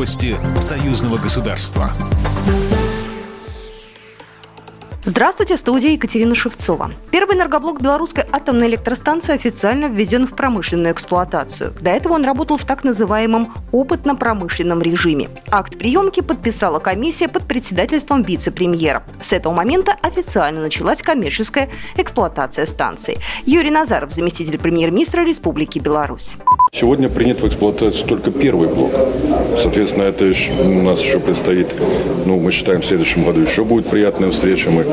Новости союзного государства. Здравствуйте, в студии Екатерина Шевцова. Первый энергоблок белорусской атомной электростанции официально введен в промышленную эксплуатацию. До этого он работал в так называемом опытно-промышленном режиме. Акт приемки подписала комиссия под председательством вице-премьера. С этого момента официально началась коммерческая эксплуатация станции. Юрий Назаров, заместитель премьер-министра Республики Беларусь. Сегодня принят в эксплуатацию только первый блок. Соответственно, это еще, у нас еще предстоит, ну, мы считаем, в следующем году еще будет приятная встреча. Мы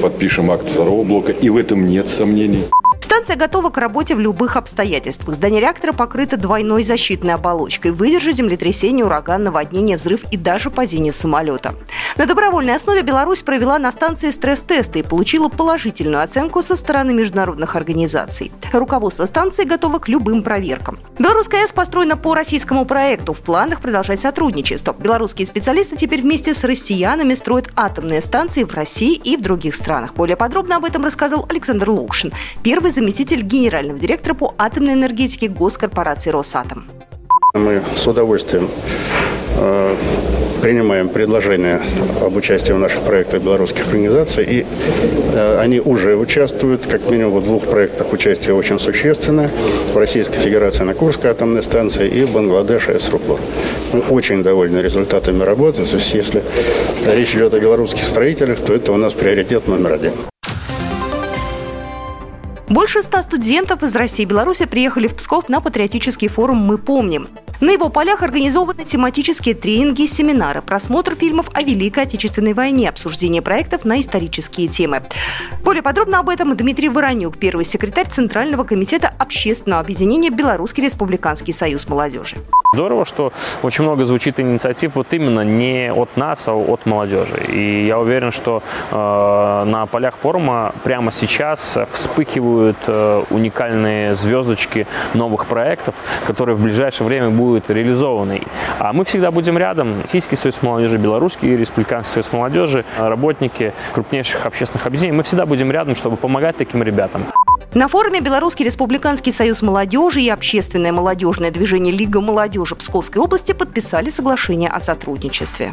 подпишем акт второго блока, и в этом нет сомнений. Станция готова к работе в любых обстоятельствах. Здание реактора покрыто двойной защитной оболочкой. Выдержит землетрясение, ураган, наводнение, взрыв и даже падение самолета. На добровольной основе Беларусь провела на станции стресс-тесты и получила положительную оценку со стороны международных организаций. Руководство станции готово к любым проверкам. Белорусская АЭС построена по российскому проекту. В планах продолжать сотрудничество. Белорусские специалисты теперь вместе с россиянами строят атомные станции в России и в других странах. Более подробно об этом рассказал Александр Лукшин, первый заместитель генерального директора по атомной энергетике госкорпорации «Росатом». Мы с удовольствием э, принимаем предложения об участии в наших проектах белорусских организаций, и э, они уже участвуют, как минимум в двух проектах участие очень существенное, в Российской Федерации на Курской атомной станции и в Бангладеше СРУПОР. Мы очень довольны результатами работы, то есть если речь идет о белорусских строителях, то это у нас приоритет номер один. Больше ста студентов из России и Беларуси приехали в Псков на патриотический форум «Мы помним». На его полях организованы тематические тренинги, семинары, просмотр фильмов о Великой Отечественной войне, обсуждение проектов на исторические темы. Более подробно об этом Дмитрий Воронюк, первый секретарь Центрального комитета общественного объединения «Белорусский республиканский союз молодежи». Здорово, что очень много звучит инициатив вот именно не от нас, а от молодежи. И я уверен, что э, на полях форума прямо сейчас вспыхивают э, уникальные звездочки новых проектов, которые в ближайшее время будут реализованы. А мы всегда будем рядом. Российский союз молодежи, Белорусский республиканский союз молодежи, работники крупнейших общественных объединений. Мы всегда будем рядом, чтобы помогать таким ребятам. На форуме Белорусский республиканский союз молодежи и общественное молодежное движение Лига молодежи Псковской области подписали соглашение о сотрудничестве.